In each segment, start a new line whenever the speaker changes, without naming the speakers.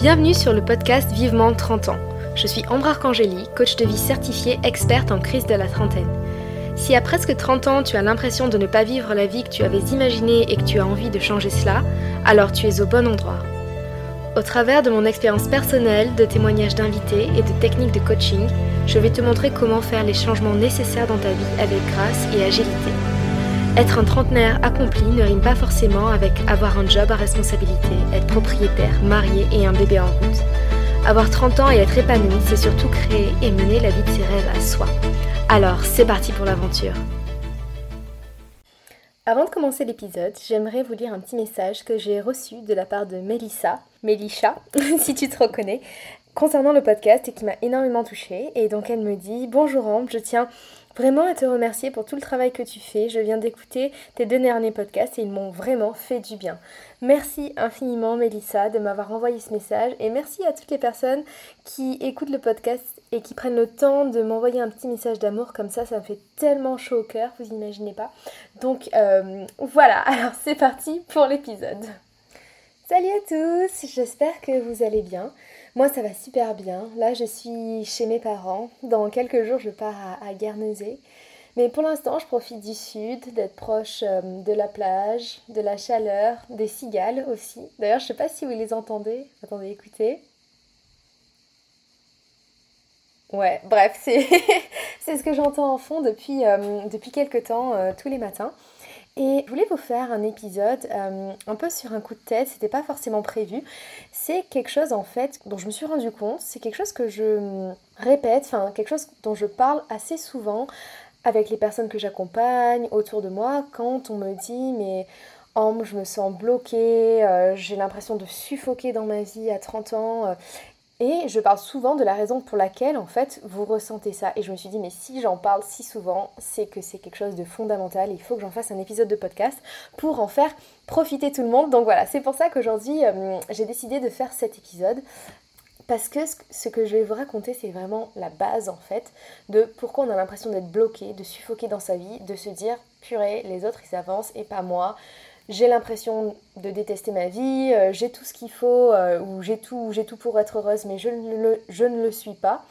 Bienvenue sur le podcast Vivement 30 ans. Je suis Ambre Arcangeli, coach de vie certifiée experte en crise de la trentaine. Si à presque 30 ans tu as l'impression de ne pas vivre la vie que tu avais imaginée et que tu as envie de changer cela, alors tu es au bon endroit. Au travers de mon expérience personnelle, de témoignages d'invités et de techniques de coaching, je vais te montrer comment faire les changements nécessaires dans ta vie avec grâce et agilité. Être un trentenaire accompli ne rime pas forcément avec avoir un job à responsabilité, être propriétaire, marié et un bébé en route. Avoir 30 ans et être épanoui, c'est surtout créer et mener la vie de ses rêves à soi. Alors, c'est parti pour l'aventure. Avant de commencer l'épisode, j'aimerais vous lire un petit message que j'ai reçu de la part de Melissa, Melisha, si tu te reconnais, concernant le podcast et qui m'a énormément touchée. Et donc elle me dit Bonjour Ambre, je tiens vraiment à te remercier pour tout le travail que tu fais. Je viens d'écouter tes deux derniers podcasts et ils m'ont vraiment fait du bien. Merci infiniment Mélissa de m'avoir envoyé ce message et merci à toutes les personnes qui écoutent le podcast et qui prennent le temps de m'envoyer un petit message d'amour comme ça, ça me fait tellement chaud au cœur, vous imaginez pas. Donc euh, voilà, alors c'est parti pour l'épisode. Salut à tous, j'espère que vous allez bien. Moi, ça va super bien. Là, je suis chez mes parents. Dans quelques jours, je pars à, Guernesey. Mais pour l'instant, je profite du sud, d'être proche euh, de la plage, de la chaleur, des cigales aussi. D'ailleurs, je sais pas si vous les entendez. Attendez, écoutez. Ouais, bref, c'est ce que j'entends en fond depuis, euh, quelques temps, euh, tous les matins. Et je voulais vous faire un épisode euh, un peu sur un coup de tête, c'était pas forcément prévu. C'est quelque chose en fait dont je me suis rendu compte, c'est quelque chose que je répète, enfin quelque chose dont je parle assez souvent avec les personnes que j'accompagne autour de moi quand on me dit mais oh, je me sens bloquée, euh, j'ai l'impression de suffoquer dans ma vie à 30 ans. Euh, et je parle souvent de la raison pour laquelle en fait vous ressentez ça. Et je me suis dit mais si j'en parle si souvent, c'est que c'est quelque chose de fondamental. Il faut que j'en fasse un épisode de podcast pour en faire profiter tout le monde. Donc voilà, c'est pour ça qu'aujourd'hui euh, j'ai décidé de faire cet épisode. Parce que ce que je vais vous raconter, c'est vraiment la base en fait de pourquoi on a l'impression d'être bloqué, de suffoquer dans sa vie, de se dire purée, les autres ils avancent et pas moi j'ai l'impression de détester ma vie, euh, j'ai tout ce qu'il faut, euh, ou j'ai tout, tout pour être heureuse, mais je ne, le, je ne le suis pas.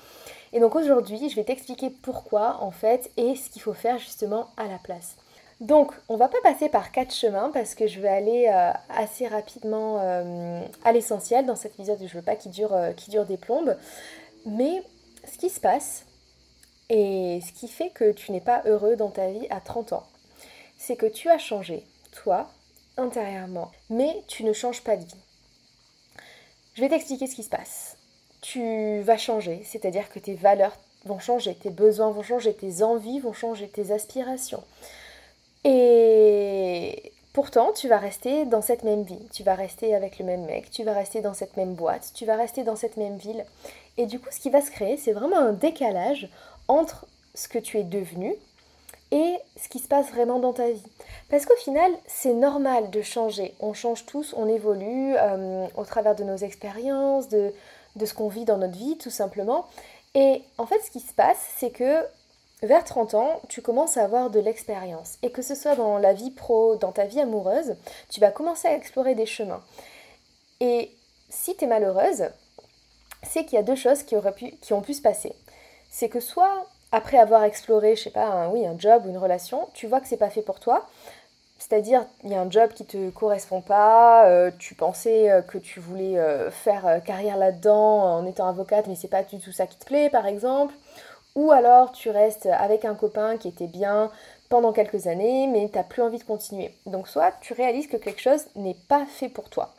Et donc aujourd'hui, je vais t'expliquer pourquoi en fait et ce qu'il faut faire justement à la place. Donc, on va pas passer par quatre chemins parce que je vais aller euh, assez rapidement à l'essentiel dans cet épisode. Je veux pas qu'il dure, dure des plombes. Mais ce qui se passe et ce qui fait que tu n'es pas heureux dans ta vie à 30 ans, c'est que tu as changé, toi, intérieurement, mais tu ne changes pas de vie. Je vais t'expliquer ce qui se passe. Tu vas changer, c'est-à-dire que tes valeurs vont changer, tes besoins vont changer, tes envies vont changer, tes aspirations. Et pourtant, tu vas rester dans cette même vie, tu vas rester avec le même mec, tu vas rester dans cette même boîte, tu vas rester dans cette même ville. Et du coup, ce qui va se créer, c'est vraiment un décalage entre ce que tu es devenu et ce qui se passe vraiment dans ta vie. Parce qu'au final, c'est normal de changer. On change tous, on évolue euh, au travers de nos expériences, de, ce qu'on vit dans notre vie, tout simplement. Et en fait, ce qui se passe, c'est que vers 30 ans, tu commences à avoir de l'expérience. Et que ce soit dans la vie pro, dans ta vie amoureuse, tu vas commencer à explorer des chemins. Et si tu es malheureuse, c'est qu'il y a deux choses qui, auraient pu, qui ont pu se passer. C'est que soit après avoir exploré, je sais pas, un, oui, un job ou une relation, tu vois que c'est pas fait pour toi. C'est-à-dire, il y a un job qui te correspond pas, euh, tu pensais euh, que tu voulais euh, faire carrière là-dedans en étant avocate, mais c'est pas du tout ça qui te plaît, par exemple. Ou alors, tu restes avec un copain qui était bien pendant quelques années, mais tu n'as plus envie de continuer. Donc, soit tu réalises que quelque chose n'est pas fait pour toi.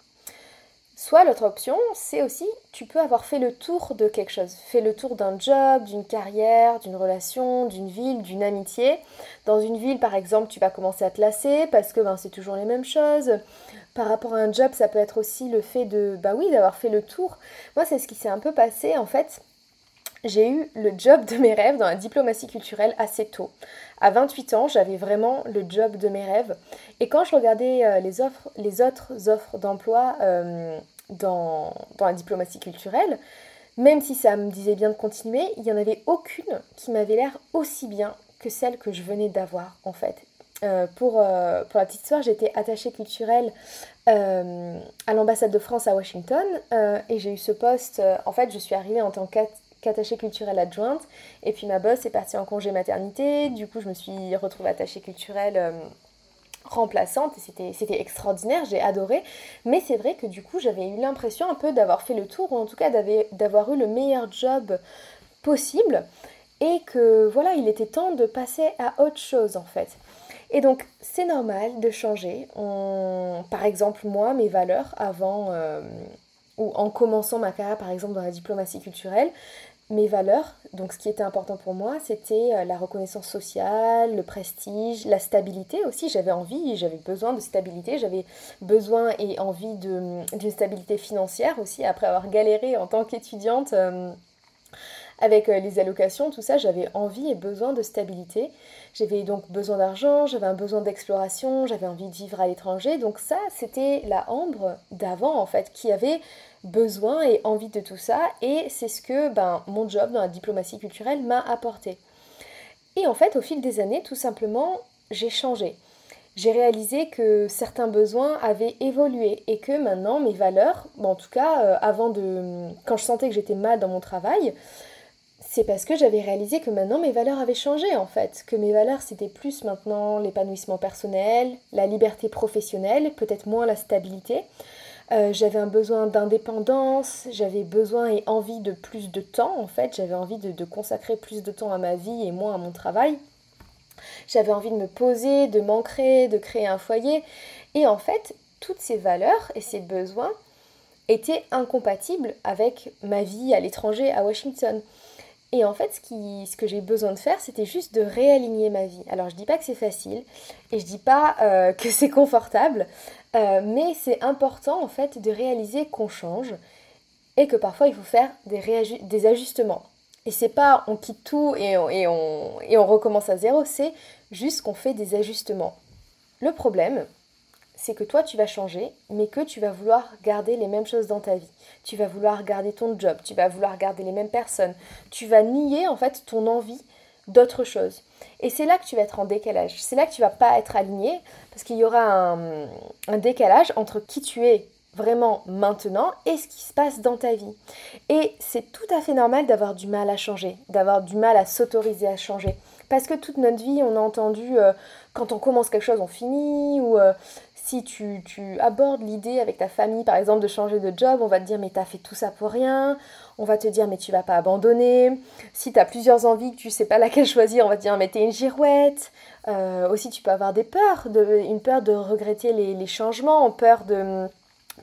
Soit l'autre option, c'est aussi, tu peux avoir fait le tour de quelque chose, fait le tour d'un job, d'une carrière, d'une relation, d'une ville, d'une amitié. Dans une ville, par exemple, tu vas commencer à te lasser parce que ben, c'est toujours les mêmes choses. Par rapport à un job, ça peut être aussi le fait de, bah oui, d'avoir fait le tour. Moi, c'est ce qui s'est un peu passé en fait j'ai eu le job de mes rêves dans la diplomatie culturelle assez tôt. À 28 ans, j'avais vraiment le job de mes rêves. Et quand je regardais euh, les, autres offres d'emploi euh, dans, la diplomatie culturelle, même si ça me disait bien de continuer, il n'y en avait aucune qui m'avait l'air aussi bien que celle que je venais d'avoir en fait. pour, pour la petite histoire, j'étais attachée culturelle à l'ambassade de France à Washington et j'ai eu ce poste. en fait, je suis arrivée en tant qu'attachée culturelle adjointe et puis ma boss est partie en congé maternité. Du coup, je me suis retrouvée attachée culturelle remplaçante et c'était extraordinaire, j'ai adoré. Mais c'est vrai que du coup j'avais eu l'impression un peu d'avoir fait le tour, ou en tout cas d'avoir eu le meilleur job possible et que voilà, il était temps de passer à autre chose en fait. Et donc c'est normal de changer. Par exemple moi, mes valeurs avant... Euh, ou en commençant ma carrière par exemple dans la diplomatie culturelle, mes valeurs, donc ce qui était important pour moi, c'était euh, la reconnaissance sociale, le prestige, la stabilité aussi. J'avais envie, j'avais besoin de stabilité, j'avais besoin et envie d'une stabilité financière aussi, après avoir galéré en tant qu'étudiante. Euh, avec euh, les allocations, tout ça, j'avais envie et besoin de stabilité. J'avais donc besoin d'argent, j'avais un besoin d'exploration, j'avais envie de vivre à l'étranger. Donc ça, c'était la Ambre d'avant en fait, qui avait besoin et envie de tout ça. Et c'est ce que ben, mon job dans la diplomatie culturelle m'a apporté. Et en fait, au fil des années, tout simplement, j'ai changé. J'ai réalisé que certains besoins avaient évolué et que maintenant mes valeurs, en tout cas euh, avant de... quand je sentais que j'étais mal dans mon travail, c'est parce que j'avais réalisé que maintenant mes valeurs avaient changé en fait, que mes valeurs c'était plus maintenant l'épanouissement personnel, la liberté professionnelle, peut-être moins la stabilité. Euh, j'avais un besoin d'indépendance, j'avais besoin et envie de plus de temps en fait, j'avais envie de, consacrer plus de temps à ma vie et moins à mon travail. J'avais envie de me poser, de m'ancrer, de créer un foyer. Et en fait, toutes ces valeurs et ces besoins étaient incompatibles avec ma vie à l'étranger à Washington. Et en fait, ce, que j'ai besoin de faire, c'était juste de réaligner ma vie. Alors, je dis pas que c'est facile et je dis pas euh, que c'est confortable, euh, mais c'est important en fait de réaliser qu'on change et que parfois il faut faire des, ajustements. Et c'est pas on quitte tout et on, et on, et on recommence à zéro, c'est juste qu'on fait des ajustements. Le problème, c'est que toi tu vas changer, mais que tu vas vouloir garder les mêmes choses dans ta vie. Tu vas vouloir garder ton job, tu vas vouloir garder les mêmes personnes. Tu vas nier en fait ton envie d'autre chose. Et c'est là que tu vas être en décalage. C'est là que tu vas pas être aligné parce qu'il y aura un, décalage entre qui tu es vraiment maintenant et ce qui se passe dans ta vie. Et c'est tout à fait normal d'avoir du mal à changer, d'avoir du mal à s'autoriser à changer. Parce que toute notre vie, on a entendu euh, quand on commence quelque chose, on finit, ou euh, si tu, abordes l'idée avec ta famille, par exemple, de changer de job, on va te dire mais t'as fait tout ça pour rien, on va te dire mais tu vas pas abandonner, si tu as plusieurs envies que tu sais pas laquelle choisir, on va te dire mais t'es une girouette, euh, aussi tu peux avoir des peurs, une peur de regretter les, les changements, peur de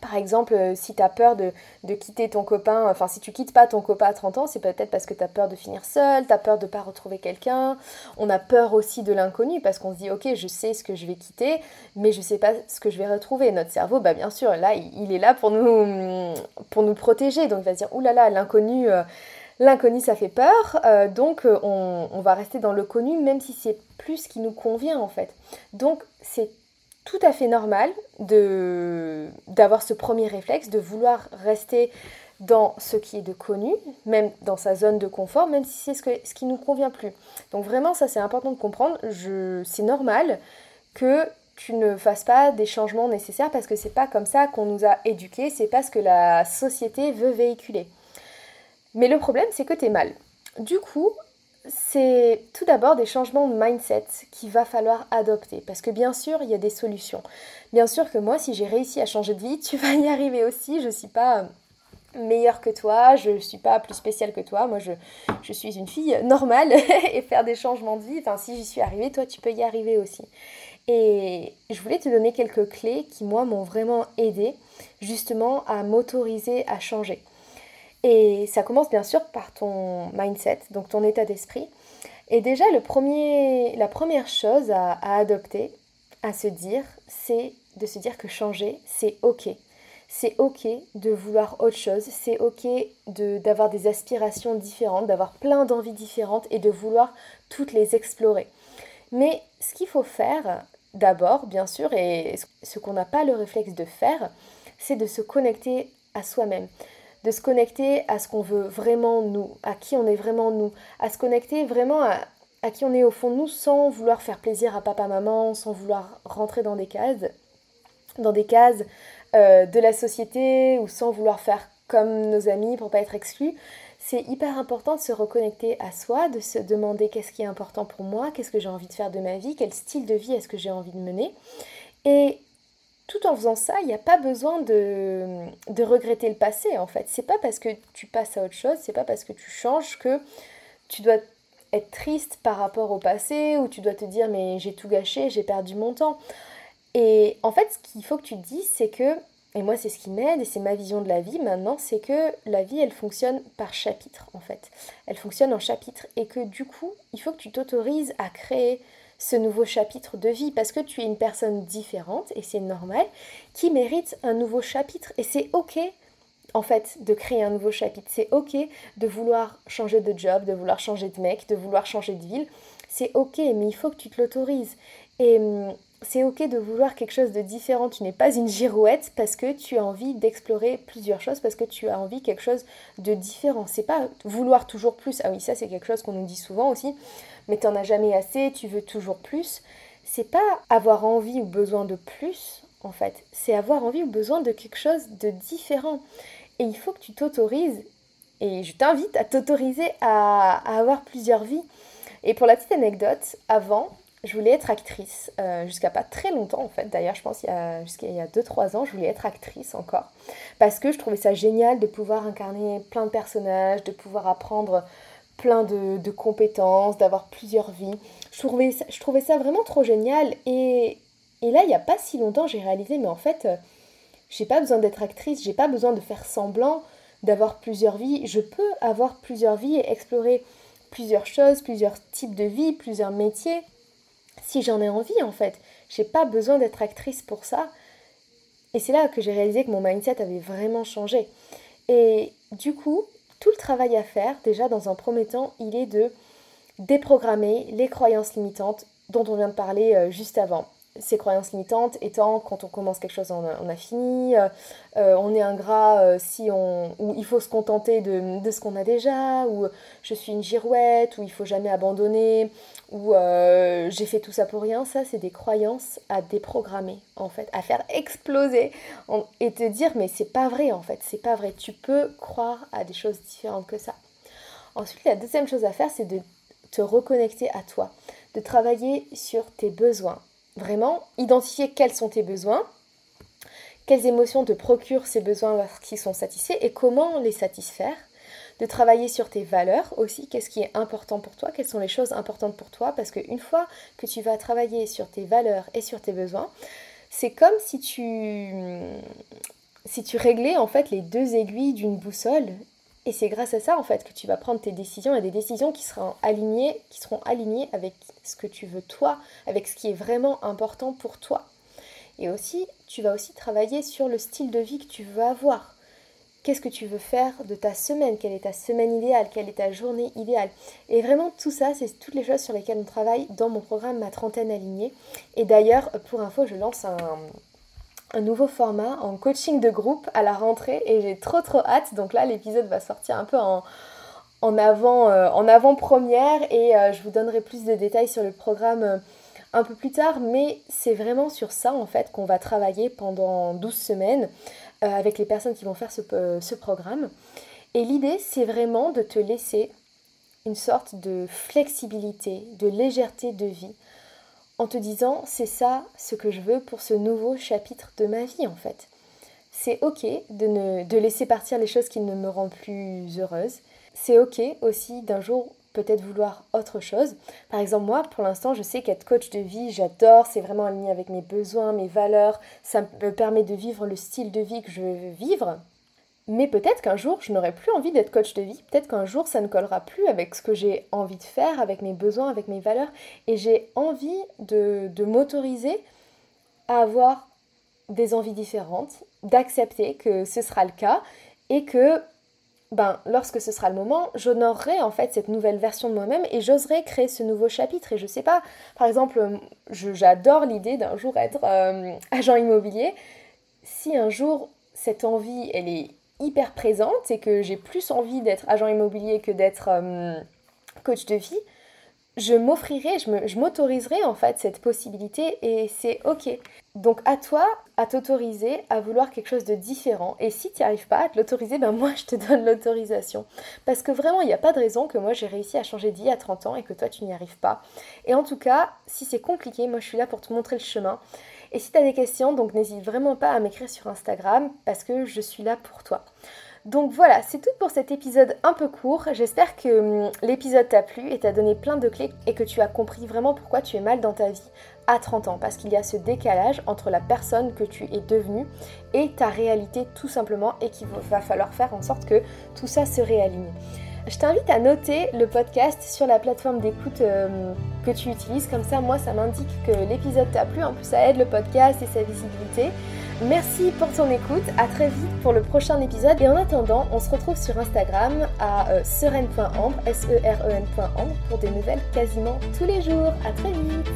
par exemple, euh, si tu as peur de, quitter ton copain, enfin si tu quittes pas ton copain à 30 ans, c'est peut-être parce que tu as peur de finir seul, tu as peur de pas retrouver quelqu'un. On a peur aussi de l'inconnu parce qu'on se dit ok, je sais ce que je vais quitter, mais je sais pas ce que je vais retrouver. Notre cerveau, bah bien sûr, là, il, est là pour nous, pour nous protéger. Donc il va se dire oulala, l'inconnu. Euh, l'inconnu, ça fait peur, euh, donc on, on va rester dans le connu, même si c'est plus ce qui nous convient en fait. Donc c'est tout à fait normal de d'avoir ce premier réflexe, de vouloir rester dans ce qui est de connu, même dans sa zone de confort, même si c'est ce, ce qui nous convient plus. Donc vraiment, ça c'est important de comprendre. C'est normal que tu ne fasses pas des changements nécessaires parce que c'est pas comme ça qu'on nous a éduqués, c'est pas ce que la société veut véhiculer. Mais le problème, c'est que tu es mal. Du coup, c'est tout d'abord des changements de mindset qu'il va falloir adopter. Parce que bien sûr, il y a des solutions. Bien sûr que moi, si j'ai réussi à changer de vie, tu vas y arriver aussi. Je ne suis pas meilleure que toi, je ne suis pas plus spéciale que toi. Moi, je, suis une fille normale et faire des changements de vie, si j'y suis arrivée, toi, tu peux y arriver aussi. Et je voulais te donner quelques clés qui, moi, m'ont vraiment aidé justement à m'autoriser à changer. Et ça commence bien sûr par ton mindset, donc ton état d'esprit. Et déjà, la première chose à, adopter, à se dire, c'est de se dire que changer, c'est ok. C'est ok de vouloir autre chose, c'est ok d'avoir des aspirations différentes, d'avoir plein d'envies différentes et de vouloir toutes les explorer. Mais ce qu'il faut faire d'abord, bien sûr, et ce qu'on n'a pas le réflexe de faire, c'est de se connecter à soi-même de se connecter à ce qu'on veut vraiment nous, à qui on est vraiment nous, à se connecter vraiment à, qui on est au fond de nous sans vouloir faire plaisir à papa, maman, sans vouloir rentrer dans des cases, dans des cases euh, de la société ou sans vouloir faire comme nos amis pour pas être exclus. C'est hyper important de se reconnecter à soi, de se demander qu'est-ce qui est important pour moi, qu'est-ce que j'ai envie de faire de ma vie, quel style de vie est-ce que j'ai envie de mener. Et tout en faisant ça, il n'y a pas besoin de, regretter le passé en fait. C'est pas parce que tu passes à autre chose, c'est pas parce que tu changes que tu dois être triste par rapport au passé ou tu dois te dire mais j'ai tout gâché, j'ai perdu mon temps. Et en fait, ce qu'il faut que tu te dises, c'est que, et moi c'est ce qui m'aide et c'est ma vision de la vie maintenant, c'est que la vie elle fonctionne par chapitre en fait. Elle fonctionne en chapitre et que du coup, il faut que tu t'autorises à créer ce nouveau chapitre de vie parce que tu es une personne différente et c'est normal qui mérite un nouveau chapitre et c'est ok en fait de créer un nouveau chapitre c'est ok de vouloir changer de job de vouloir changer de mec de vouloir changer de ville c'est ok mais il faut que tu te l'autorises et hum, c'est ok de vouloir quelque chose de différent. Tu n'es pas une girouette parce que tu as envie d'explorer plusieurs choses, parce que tu as envie quelque chose de différent. C'est pas vouloir toujours plus. Ah oui, ça c'est quelque chose qu'on nous dit souvent aussi mais t'en as jamais assez, tu veux toujours plus. C'est pas avoir envie ou besoin de plus, en fait. C'est avoir envie ou besoin de quelque chose de différent. Et il faut que tu t'autorises, et je t'invite à t'autoriser à, avoir plusieurs vies. Et pour la petite anecdote, avant, je voulais être actrice, euh, jusqu'à pas très longtemps en fait. D'ailleurs, je pense jusqu'à il y a 2-3 ans, je voulais être actrice encore. Parce que je trouvais ça génial de pouvoir incarner plein de personnages, de pouvoir apprendre plein de, compétences, d'avoir plusieurs vies. Je trouvais, ça, vraiment trop génial. Et, là, il n'y a pas si longtemps, j'ai réalisé, mais en fait, euh, j'ai pas besoin d'être actrice, j'ai pas besoin de faire semblant d'avoir plusieurs vies. Je peux avoir plusieurs vies et explorer plusieurs choses, plusieurs types de vies, plusieurs métiers, si j'en ai envie en fait. J'ai pas besoin d'être actrice pour ça. Et c'est là que j'ai réalisé que mon mindset avait vraiment changé. Et du coup, tout le travail à faire, déjà dans un premier temps, il est de déprogrammer les croyances limitantes dont on vient de parler euh, juste avant. Ces croyances limitantes étant quand on commence quelque chose, on a, fini, euh, euh, on est ingrat si on, ou il faut se contenter de, de ce qu'on a déjà, ou je suis une girouette, ou il faut jamais abandonner, ou j'ai fait tout ça pour rien. Ça, c'est des croyances à déprogrammer en fait, à faire exploser et te dire mais c'est pas vrai en fait, c'est pas vrai. Tu peux croire à des choses différentes que ça. Ensuite, la deuxième chose à faire, c'est de te reconnecter à toi, de travailler sur tes besoins. Vraiment, identifier quels sont tes besoins, quelles émotions te procurent ces besoins lorsqu'ils sont satisfaits et comment les satisfaire. De travailler sur tes valeurs aussi, qu'est-ce qui est important pour toi, quelles sont les choses importantes pour toi, parce qu'une fois que tu vas travailler sur tes valeurs et sur tes besoins, c'est comme si tu, si tu réglais en fait les deux aiguilles d'une boussole et c'est grâce à ça en fait que tu vas prendre tes décisions et des décisions qui seront alignées, qui seront alignées avec ce que tu veux toi, avec ce qui est vraiment important pour toi. Et aussi, tu vas aussi travailler sur le style de vie que tu veux avoir. Qu'est-ce que tu veux faire de ta semaine? Quelle est ta semaine idéale? Quelle est ta journée idéale? Et vraiment tout ça, c'est toutes les choses sur lesquelles on travaille dans mon programme Ma trentaine alignée. Et d'ailleurs, pour info, je lance un, un nouveau format en coaching de groupe à la rentrée et j'ai trop trop hâte. Donc là, l'épisode va sortir un peu en, en avant, euh, en avant-première et euh, je vous donnerai plus de détails sur le programme euh, un peu plus tard. Mais c'est vraiment sur ça en fait qu'on va travailler pendant 12 semaines avec les personnes qui vont faire ce programme. Et l'idée, c'est vraiment de te laisser une sorte de flexibilité, de légèreté de vie en te disant c'est ça ce que je veux pour ce nouveau chapitre de ma vie en fait. C'est ok de, ne, de laisser partir les choses qui ne me rendent plus heureuse. C'est ok aussi d'un jour peut-être vouloir autre chose. Par exemple, moi, pour l'instant, je sais qu'être coach de vie, j'adore, c'est vraiment aligné avec mes besoins, mes valeurs, ça me permet de vivre le style de vie que je veux vivre. Mais peut-être qu'un jour, je n'aurai plus envie d'être coach de vie. Peut-être qu'un jour, ça ne collera plus avec ce que j'ai envie de faire, avec mes besoins, avec mes valeurs. Et j'ai envie de, m'autoriser à avoir des envies différentes, d'accepter que ce sera le cas et que ben, lorsque ce sera le moment, j'honorerai en fait cette nouvelle version de moi-même et j'oserai créer ce nouveau chapitre. Et je sais pas, par exemple, j'adore l'idée d'un jour être euh, agent immobilier. Si un jour cette envie, elle est hyper présente et que j'ai plus envie d'être agent immobilier que d'être euh, coach de vie, je m'offrirai, je m'autoriserai en fait cette possibilité et c'est ok. Donc à toi à t'autoriser à vouloir quelque chose de différent et si tu n'y arrives pas à te l'autoriser, ben moi je te donne l'autorisation. Parce que vraiment il n'y a pas de raison que moi j'ai réussi à changer d'idée à 30 ans et que toi tu n'y arrives pas. Et en tout cas, si c'est compliqué, moi je suis là pour te montrer le chemin. Et si tu as des questions, donc n'hésite vraiment pas à m'écrire sur Instagram parce que je suis là pour toi. Donc voilà, c'est tout pour cet épisode un peu court. J'espère que hum, l'épisode t'a plu et t'a donné plein de clés et que tu as compris vraiment pourquoi tu es mal dans ta vie à 30 ans. Parce qu'il y a ce décalage entre la personne que tu es devenue et ta réalité tout simplement et qu'il va falloir faire en sorte que tout ça se réaligne. Je t'invite à noter le podcast sur la plateforme d'écoute hum, que tu utilises. Comme ça, moi, ça m'indique que l'épisode t'a plu. En plus, ça aide le podcast et sa visibilité. Merci pour ton écoute, à très vite pour le prochain épisode et en attendant, on se retrouve sur Instagram à euh, S-E-R-E-N.ambre pour des nouvelles quasiment tous les jours. À très vite